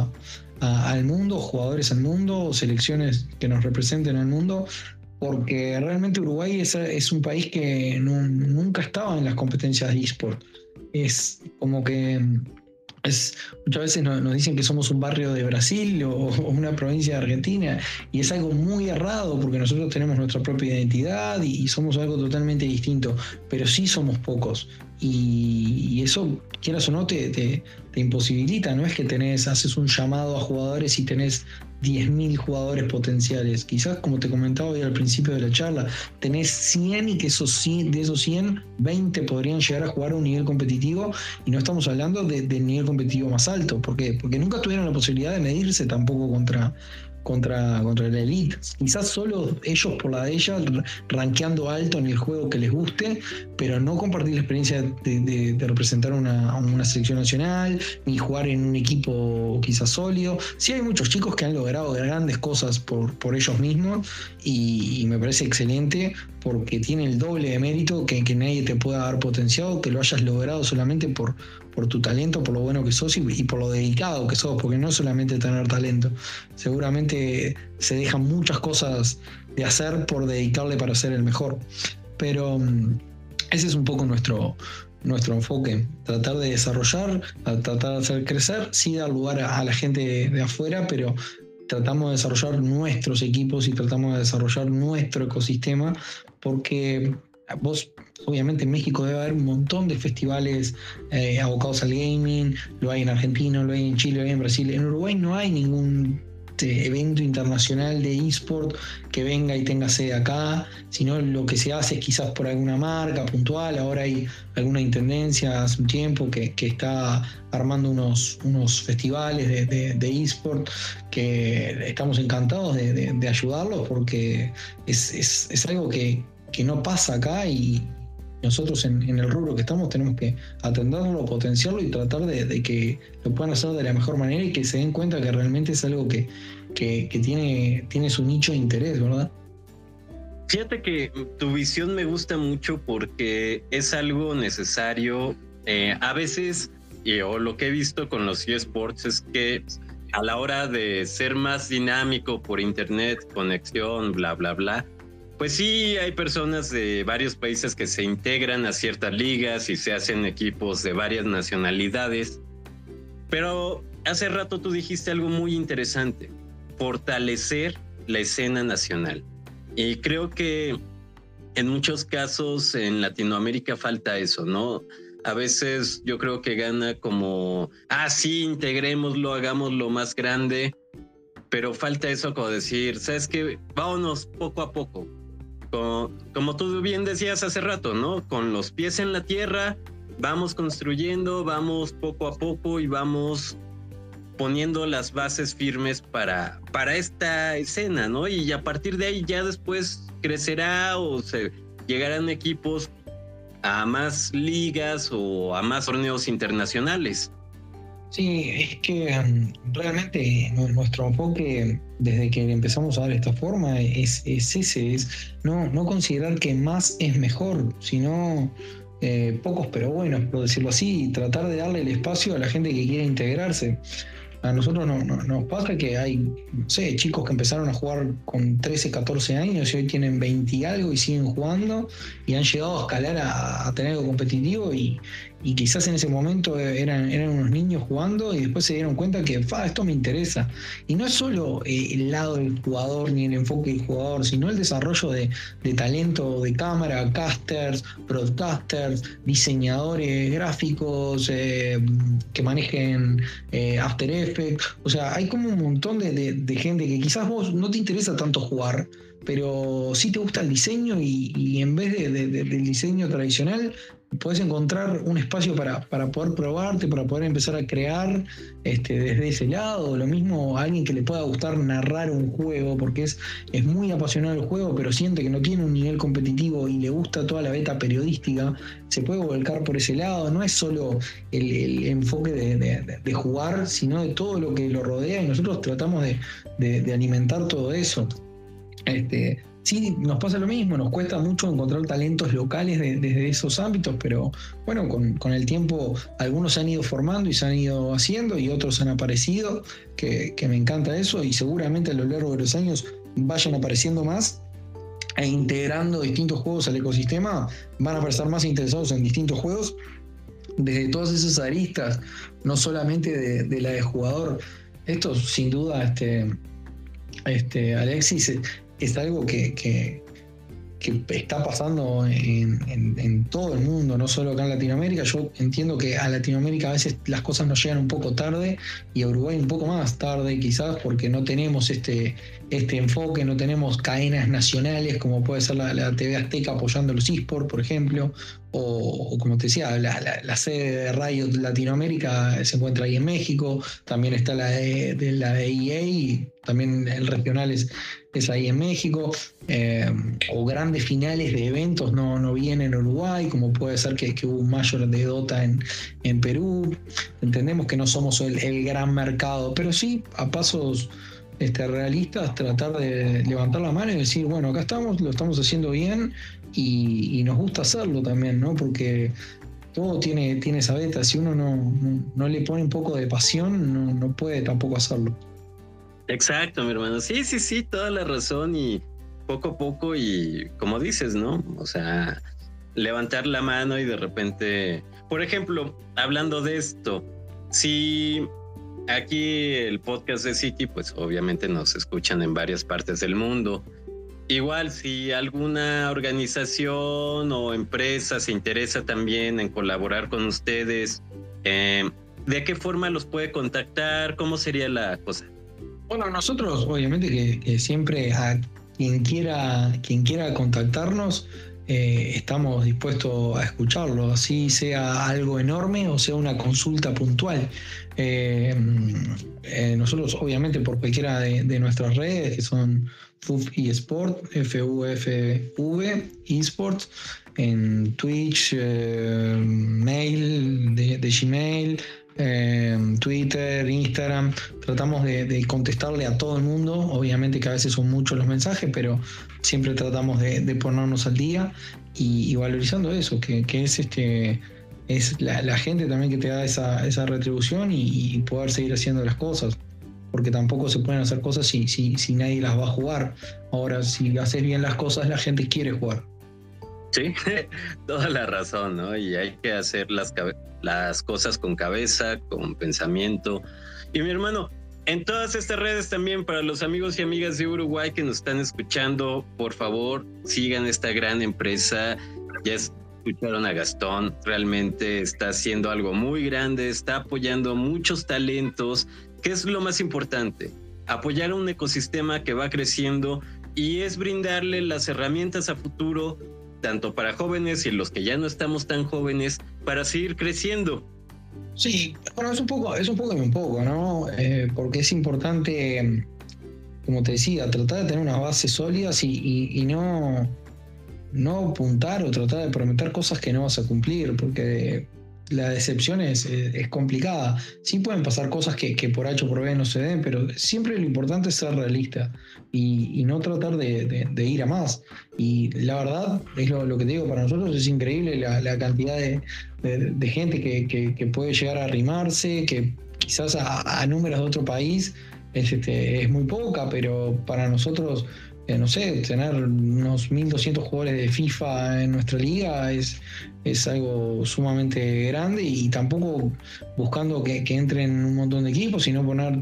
al mundo, jugadores al mundo, selecciones que nos representen al mundo, porque realmente Uruguay es, un país que nunca estaba en las competencias de eSport. Es como que es, muchas veces nos, dicen que somos un barrio de Brasil o, una provincia de Argentina y es algo muy errado porque nosotros tenemos nuestra propia identidad y, somos algo totalmente distinto, pero sí somos pocos. Y, eso, quieras o no, te, te, te, imposibilita, no es que tenés, haces un llamado a jugadores y tenés 10.000 jugadores potenciales. Quizás, como te comentaba hoy al principio de la charla, tenés 100 y que esos de esos 100, 20 podrían llegar a jugar a un nivel competitivo y no estamos hablando del nivel competitivo más alto. ¿Por qué? Porque nunca tuvieron la posibilidad de medirse tampoco contra, contra, contra la elite. Quizás solo ellos por la de ella, rankeando alto en el juego que les guste, pero no compartir la experiencia de, representar una, una, selección nacional, ni jugar en un equipo quizás sólido. Sí hay muchos chicos que han logrado grandes cosas por, por ellos mismos y, me parece excelente porque tiene el doble de mérito que, que nadie te pueda dar potenciado, que lo hayas logrado solamente por, por tu talento, por lo bueno que sos y, por lo dedicado que sos, porque no es solamente tener talento. Seguramente se dejan muchas cosas de hacer por dedicarle para ser el mejor. Pero mm, ese es un poco nuestro, nuestro enfoque, tratar de desarrollar, tratar de hacer crecer, sí dar lugar a, la gente de, afuera, pero tratamos de desarrollar nuestros equipos y tratamos de desarrollar nuestro ecosistema, porque vos obviamente en México debe haber un montón de festivales eh, abocados al gaming, lo hay en Argentina, lo hay en Chile, lo hay en Brasil. En Uruguay no hay ningún este, evento internacional de eSport que venga y tenga sede acá, sino lo que se hace es quizás por alguna marca puntual. Ahora hay alguna intendencia hace un tiempo que, está armando unos, unos festivales de, de, eSport que estamos encantados de, ayudarlos porque es, algo que, que no pasa acá y, nosotros en, el rubro que estamos tenemos que atenderlo, potenciarlo y tratar de, que lo puedan hacer de la mejor manera y que se den cuenta que realmente es algo que, tiene, tiene su nicho de interés, ¿verdad? Fíjate que tu visión me gusta mucho porque es algo necesario. Eh, a veces, y, o lo que he visto con los eSports es que a la hora de ser más dinámico por internet, conexión, bla, bla, bla, pues sí, hay personas de varios países que se integran a ciertas ligas y se hacen equipos de varias nacionalidades. Pero hace rato tú dijiste algo muy interesante, fortalecer la escena nacional. Y creo que en muchos casos en Latinoamérica falta eso, ¿no? A veces yo creo que gana como, ah, sí, integrémoslo, hagámoslo más grande, pero falta eso como decir, ¿sabes qué? Vámonos poco a poco como, tú bien decías hace rato, ¿no? Con los pies en la tierra, vamos construyendo, vamos poco a poco y vamos poniendo las bases firmes para, para esta escena, ¿no? Y a partir de ahí ya después crecerá o se llegarán equipos a más ligas o a más torneos internacionales. Sí, es que mm, realmente nuestro enfoque desde que empezamos a dar esta forma es, ese, es no, no considerar que más es mejor, sino eh, pocos pero buenos, por decirlo así, tratar de darle el espacio a la gente que quiere integrarse. A nosotros no, nos pasa que hay, no sé, chicos que empezaron a jugar con 13, 14 años y hoy tienen 20 y algo y siguen jugando y han llegado a escalar a tener algo competitivo y, y quizás en ese momento eran, eran unos niños jugando y después se dieron cuenta que esto me interesa. Y no es solo eh, el lado del jugador ni el enfoque del jugador, sino el desarrollo de, talento de cámara, casters, broadcasters, diseñadores gráficos eh, que manejen eh, After Effects. O sea, hay como un montón de, gente que quizás vos no te interesa tanto jugar, pero sí te gusta el diseño y, en vez del diseño tradicional puedes encontrar un espacio para, poder probarte, para poder empezar a crear este, desde ese lado. Lo mismo a alguien que le pueda gustar narrar un juego, porque es, es muy apasionado el juego, pero siente que no tiene un nivel competitivo y le gusta toda la beta periodística, se puede volcar por ese lado. No es solo el, enfoque de, jugar, sino de todo lo que lo rodea y nosotros tratamos de, alimentar todo eso. Este, Sí, nos pasa lo mismo, nos cuesta mucho encontrar talentos locales desde esos ámbitos, pero bueno, con, el tiempo algunos se han ido formando y se han ido haciendo y otros han aparecido, que, me encanta eso y seguramente a lo largo de los años vayan apareciendo más. e integrando distintos juegos al ecosistema, van a estar más interesados en distintos juegos desde todas esas aristas, no solamente de, la de jugador. Esto sin duda, este, este, Alexis, es, algo que, que está pasando en, todo el mundo, no solo acá en Latinoamérica. Yo entiendo que a Latinoamérica a veces las cosas nos llegan un poco tarde y a Uruguay un poco más tarde quizás porque no tenemos este, este enfoque, no tenemos cadenas nacionales como puede ser la, TV Azteca apoyando los eSports, por ejemplo, o, como te decía, la, sede de Radio Latinoamérica se encuentra ahí en México, también está la de, la de y también el regional es, ahí en México, eh, o grandes finales de eventos no, no vienen en Uruguay, como puede ser que, hubo un mayor de Dota en, en Perú. Entendemos que no somos el gran mercado, pero sí a pasos este, realistas, tratar de levantar la mano y decir, bueno, acá estamos, lo estamos haciendo bien y, nos gusta hacerlo también, ¿no? Porque todo tiene, tiene esa beta, si uno no, le pone un poco de pasión, no, puede tampoco hacerlo. Exacto, mi hermano. Sí, sí, sí, toda la razón y poco a poco y como dices, ¿no? O sea, levantar la mano y de repente, por ejemplo, hablando de esto, si aquí el podcast de City, pues obviamente nos escuchan en varias partes del mundo. Igual si alguna organización o empresa se interesa también en colaborar con ustedes, eh, ¿de qué forma los puede contactar? ¿Cómo sería la cosa? Bueno, nosotros obviamente que, siempre a quien quiera, quien quiera contactarnos, eh, estamos dispuestos a escucharlo, así sea algo enorme o sea una consulta puntual. Eh, eh, nosotros, obviamente, por cualquiera de, nuestras redes, que son FUF eSport, FUFV eSports, en Twitch, mail de, Gmail, Twitter, Instagram, tratamos de, contestarle a todo el mundo, obviamente que a veces son muchos los mensajes, pero siempre tratamos de, ponernos al día y, valorizando eso, que, es este es la, gente también que te da esa, esa retribución y, poder seguir haciendo las cosas. Porque tampoco se pueden hacer cosas si, si, si nadie las va a jugar. Ahora, si haces bien las cosas, la gente quiere jugar. Sí, toda la razón, ¿no? Y hay que hacer las, las cosas con cabeza, con pensamiento. Y mi hermano, en todas estas redes también para los amigos y amigas de Uruguay que nos están escuchando, por favor, sigan esta gran empresa. Ya escucharon a Gastón, realmente está haciendo algo muy grande, está apoyando muchos talentos, que es lo más importante, apoyar un ecosistema que va creciendo y es brindarle las herramientas a futuro, tanto para jóvenes y los que ya no estamos tan jóvenes, para seguir creciendo. Sí, bueno, es un poco, es un poco y un poco, ¿no? Eh, porque es importante, como te decía, tratar de tener unas bases sólidas y, no, no apuntar o tratar de prometer cosas que no vas a cumplir, porque la decepción es, complicada. Sí pueden pasar cosas que, por H o por B no se den, pero siempre lo importante es ser realista y, no tratar de, ir a más. Y la verdad, es lo, que te digo, para nosotros es increíble la, cantidad de, gente que, puede llegar a arrimarse, que quizás a, números de otro país es, este, es muy poca, pero para nosotros no sé, tener unos 1.200 jugadores de FIFA en nuestra liga es, es algo sumamente grande y tampoco buscando que, que entren un montón de equipos, sino poner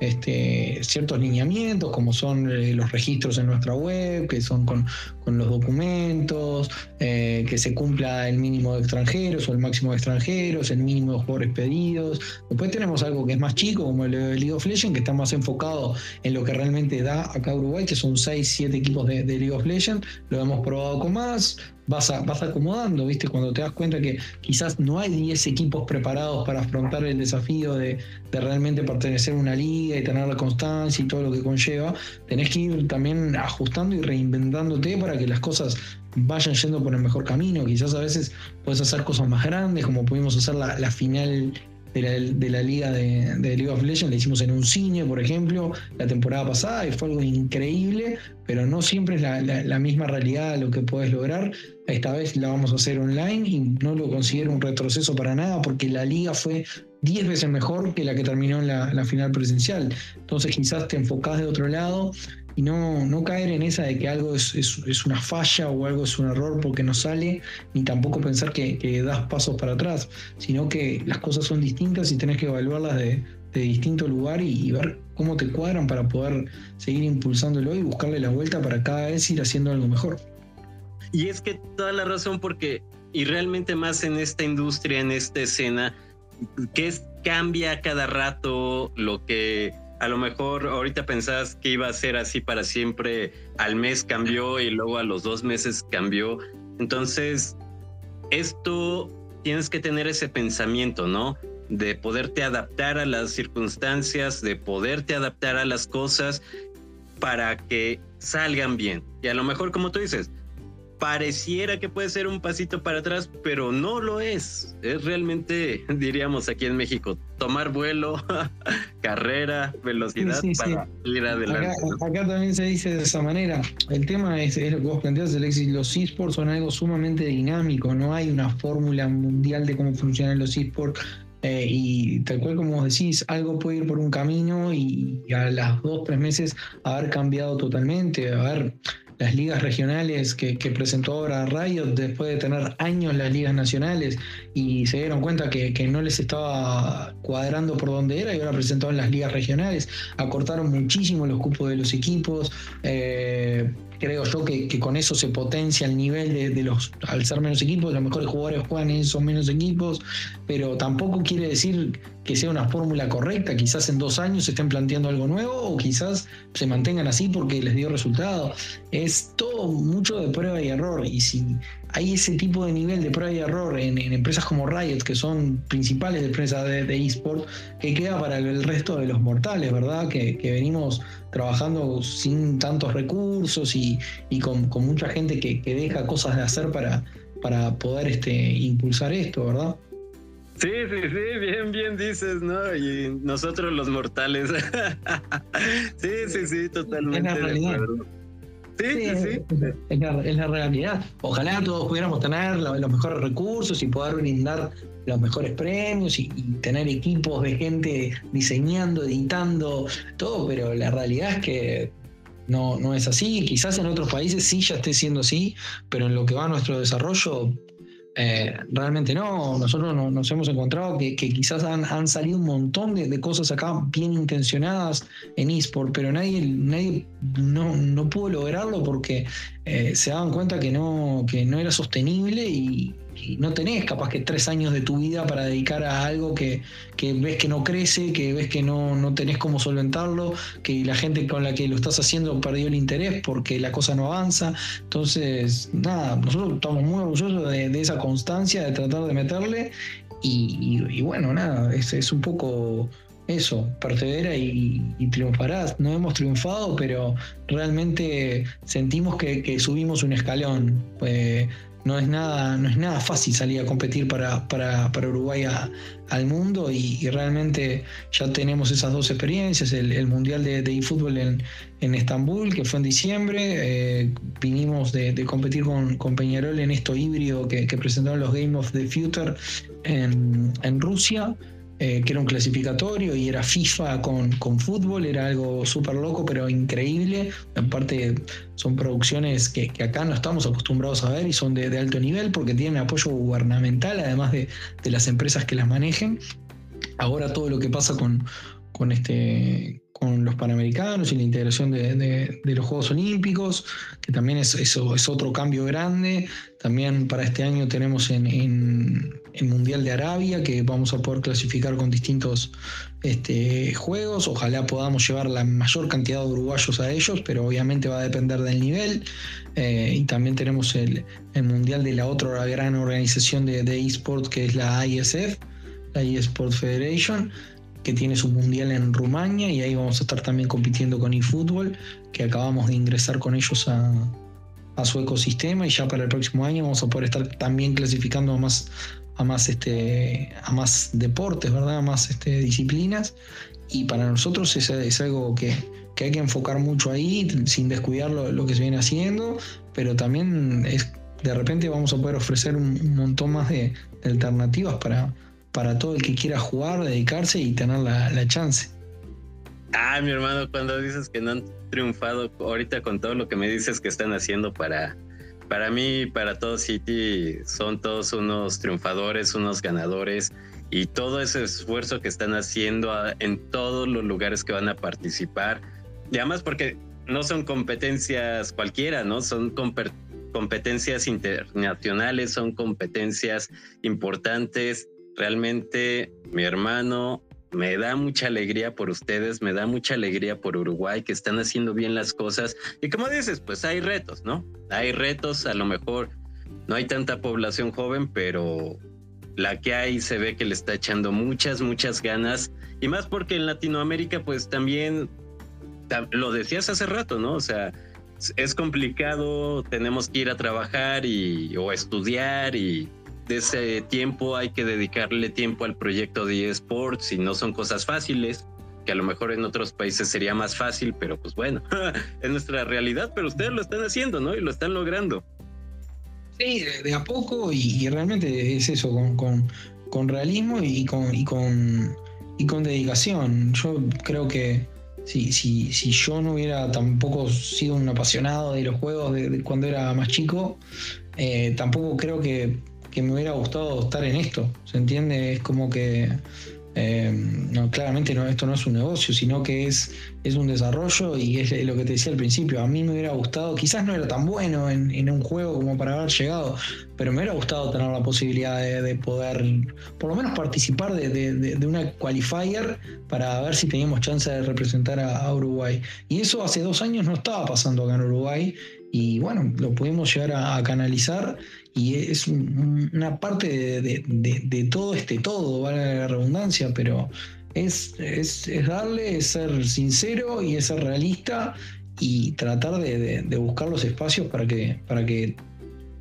este, ciertos lineamientos, como son eh, los registros en nuestra web, que son con, los documentos, eh, que se cumpla el mínimo de extranjeros o el máximo de extranjeros, el mínimo de jugadores pedidos. Después tenemos algo que es más chico, como el League of Legends, que está más enfocado en lo que realmente da acá Uruguay, que son 6, 7 equipos de, de League of Legends. Lo hemos probado con más, vas, vas acomodando, ¿viste? Cuando te das cuenta que quizás no hay 10 equipos preparados para afrontar el desafío de, realmente pertenecer a una liga y tener la constancia y todo lo que conlleva, tenés que ir también ajustando y reinventándote para que las cosas vayan yendo por el mejor camino. Quizás a veces puedes hacer cosas más grandes, como pudimos hacer la, la final de la, liga de, League of Legends, la hicimos en un cine, por ejemplo, la temporada pasada y fue algo increíble, pero no siempre es la, misma realidad lo que puedes lograr. Esta vez la vamos a hacer online y no lo considero un retroceso para nada porque la liga fue 10 veces mejor que la que terminó en la, final presencial. Entonces quizás te enfocás de otro lado y no, no caer en esa de que algo es, es, una falla o algo es un error porque no sale, ni tampoco pensar que, das pasos para atrás, sino que las cosas son distintas y tenés que evaluarlas de, de distinto lugar y, ver cómo te cuadran para poder seguir impulsándolo y buscarle la vuelta para cada vez ir haciendo algo mejor. Y es que toda la razón porque, y realmente más en esta industria, en esta escena, que es, cambia cada rato lo que a lo mejor ahorita pensás que iba a ser así para siempre, al mes cambió y luego a los dos meses cambió. Entonces, esto tienes que tener ese pensamiento, ¿no? De poderte adaptar a las circunstancias, de poderte adaptar a las cosas para que salgan bien. Y a lo mejor, como tú dices, pareciera que puede ser un pasito para atrás, pero no lo es. Es realmente, diríamos aquí en México, tomar vuelo, carrera, velocidad para ir adelante. Acá, también se dice de esa manera. El tema es, lo que vos planteas, Alexis, los esports son algo sumamente dinámico, no hay una fórmula mundial de cómo funcionan los esports. Eh, y tal cual como vos decís, algo puede ir por un camino y, y a las dos, tres meses haber cambiado totalmente, haber las ligas regionales que, presentó ahora Riot después de tener años las ligas nacionales y se dieron cuenta que, no les estaba cuadrando por donde era y ahora presentaron las ligas regionales, acortaron muchísimo los cupos de los equipos. Eh, creo yo que, con eso se potencia el nivel de, los, al ser menos equipos, los mejores jugadores juegan en esos menos equipos, pero tampoco quiere decir que sea una fórmula correcta, quizás en dos años se estén planteando algo nuevo o quizás se mantengan así porque les dio resultado. Es todo mucho de prueba y error y si hay ese tipo de nivel de prueba y error en, empresas como Riot, que son principales empresas de, eSport, que queda para el resto de los mortales, ¿verdad? Que, venimos trabajando sin tantos recursos y, con, mucha gente que, deja cosas de hacer para, para poder este, impulsar esto, ¿verdad? Sí, sí, sí, bien, bien dices, ¿no? Y nosotros los mortales. sí, sí, sí, totalmente. Sí, sí, sí. Es, la, realidad. Ojalá todos pudiéramos tener los mejores recursos y poder brindar los mejores premios y, tener equipos de gente diseñando, editando, todo, pero la realidad es que no, no es así. Quizás en otros países sí ya esté siendo así, pero en lo que va a nuestro desarrollo eh, realmente no, nosotros nos hemos encontrado que, quizás han, salido un montón de, cosas acá bien intencionadas en eSport, pero nadie, nadie no, no pudo lograrlo porque eh, se daban cuenta que no, que no era sostenible y, no tenés capaz que tres años de tu vida para dedicar a algo que, ves que no crece, que ves que no, no tenés cómo solventarlo, que la gente con la que lo estás haciendo perdió el interés porque la cosa no avanza. Entonces, nada, nosotros estamos muy orgullosos de, esa constancia, de tratar de meterle y, bueno, nada, es un poco eso, persevera y, triunfarás. No hemos triunfado, pero realmente sentimos que, subimos un escalón. Pues, no es nada, no es nada fácil salir a competir para, para, Uruguay al mundo y, realmente ya tenemos esas dos experiencias, el, Mundial de, eFootball en, en, Estambul, que fue en diciembre, eh, vinimos de, competir con, con, Peñarol en esto híbrido que, presentaron los Game of the Future en, en Rusia. Eh, que era un clasificatorio y era FIFA con, con fútbol, era algo súper loco, pero increíble. En parte son producciones que, acá no estamos acostumbrados a ver y son de, alto nivel porque tienen apoyo gubernamental, además de, de, las empresas que las manejen. Ahora todo lo que pasa con, con este con los Panamericanos y la integración de, los Juegos Olímpicos, que también es, otro cambio grande. También para este año tenemos en, el Mundial de Arabia, que vamos a poder clasificar con distintos este, juegos. Ojalá podamos llevar la mayor cantidad de uruguayos a ellos, pero obviamente va a depender del nivel. Eh, y también tenemos el, Mundial de la otra gran organización de, de eSport, que es la ISF, la eSport Federation que tiene su mundial en Rumania y ahí vamos a estar también compitiendo con eFootball, que acabamos de ingresar con ellos a, su ecosistema y ya para el próximo año vamos a poder estar también clasificando a más, a más, este, a más deportes, ¿verdad? A más este, disciplinas. Y para nosotros es, es algo que, hay que enfocar mucho ahí, sin descuidar lo, que se viene haciendo, pero también es, de repente vamos a poder ofrecer un, montón más de alternativas para, para todo el que quiera jugar, dedicarse y tener la, chance. Ah, mi hermano, cuando dices que no han triunfado ahorita con todo lo que me dices que están haciendo para, para mí, para todo City, son todos unos triunfadores, unos ganadores y todo ese esfuerzo que están haciendo en todos los lugares que van a participar. Y además porque no son competencias cualquiera, ¿no? Son competencias internacionales, son competencias importantes. Realmente mi hermano me da mucha alegría por ustedes, me da mucha alegría por Uruguay que están haciendo bien las cosas. Y como dices, pues hay retos, ¿no? Hay retos, a lo mejor no hay tanta población joven, pero la que hay se ve que le está echando muchas, muchas ganas. Y más porque en Latinoamérica, pues también, lo decías hace rato, ¿no? O sea, es complicado, tenemos que ir a trabajar y, o estudiar y de ese tiempo hay que dedicarle tiempo al proyecto de eSports y no son cosas fáciles, que a lo mejor en otros países sería más fácil, pero pues bueno, es nuestra realidad, pero ustedes lo están haciendo, ¿no? Y lo están logrando. Sí, de, a poco y, realmente es eso, con, con, realismo y con, y, con, y con dedicación. Yo creo que si, si, si yo no hubiera tampoco sido un apasionado de los juegos de, cuando era más chico, eh, tampoco creo que que me hubiera gustado estar en esto. ¿Se entiende? Es como que. Eh, no, claramente no, esto no es un negocio, sino que es, es un desarrollo y es lo que te decía al principio. A mí me hubiera gustado, quizás no era tan bueno en, un juego como para haber llegado, pero me hubiera gustado tener la posibilidad de, poder, por lo menos, participar de, una qualifier para ver si teníamos chance de representar a, Uruguay. Y eso hace dos años no estaba pasando acá en Uruguay y bueno, lo pudimos llegar a canalizar y es una parte de, todo este todo, vale la redundancia, pero es, es, darle, es ser sincero y es ser realista y tratar de, buscar los espacios para que, para que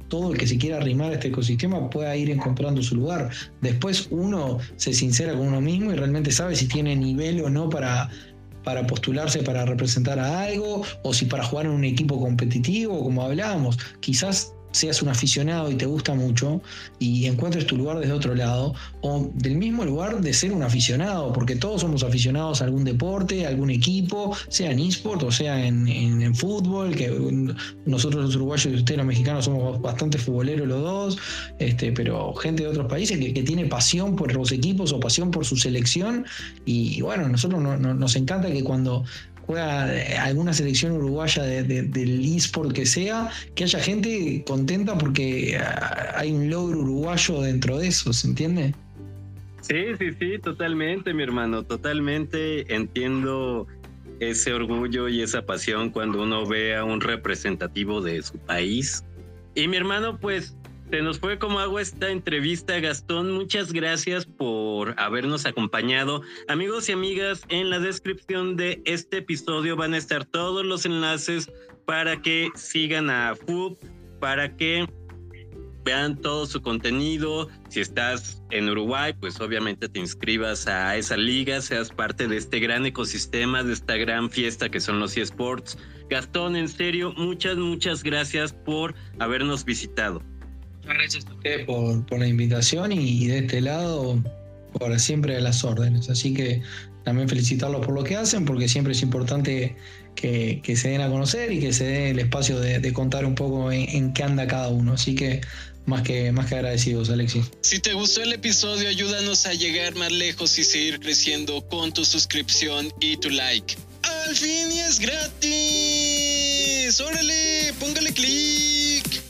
todo el que se quiera arrimar a este ecosistema pueda ir encontrando su lugar. Después uno se sincera con uno mismo y realmente sabe si tiene nivel o no para, para postularse para representar a algo o si para jugar en un equipo competitivo, como hablábamos. Quizás seas un aficionado y te gusta mucho y encuentres tu lugar desde otro lado, o del mismo lugar de ser un aficionado, porque todos somos aficionados a algún deporte, a algún equipo, sea en eSport o sea en, en, fútbol, que nosotros los uruguayos y ustedes los mexicanos somos bastante futboleros los dos, este, pero gente de otros países que, tiene pasión por los equipos o pasión por su selección, y, bueno, nosotros nos encanta que cuando juega eh, alguna selección uruguaya del eSport que sea, que haya gente contenta porque ah, hay un logro uruguayo dentro de eso, ¿se entiende? Sí, sí, sí, totalmente, mi hermano, totalmente entiendo ese orgullo y esa pasión cuando uno ve a un representativo de su país. Y mi hermano, pues se nos fue como agua esta entrevista, Gastón. Muchas gracias por habernos acompañado. Amigos y amigas, en la descripción de este episodio van a estar todos los enlaces para que sigan a FUB, para que vean todo su contenido. Si estás en Uruguay, pues obviamente te inscribas a esa liga, seas parte de este gran ecosistema, de esta gran fiesta que son los eSports. Gastón, en serio, muchas, muchas gracias por habernos visitado. Gracias a ustedes por, la invitación y, de este lado, por siempre a las órdenes. Así que también felicitarlos por lo que hacen, porque siempre es importante que, se den a conocer y que se dé el espacio de, contar un poco en, qué anda cada uno. Así que más que, más que agradecidos, Alexis. Si te gustó el episodio, ayúdanos a llegar más lejos y seguir creciendo con tu suscripción y tu like. Al fin y es gratis. Órale, póngale clic.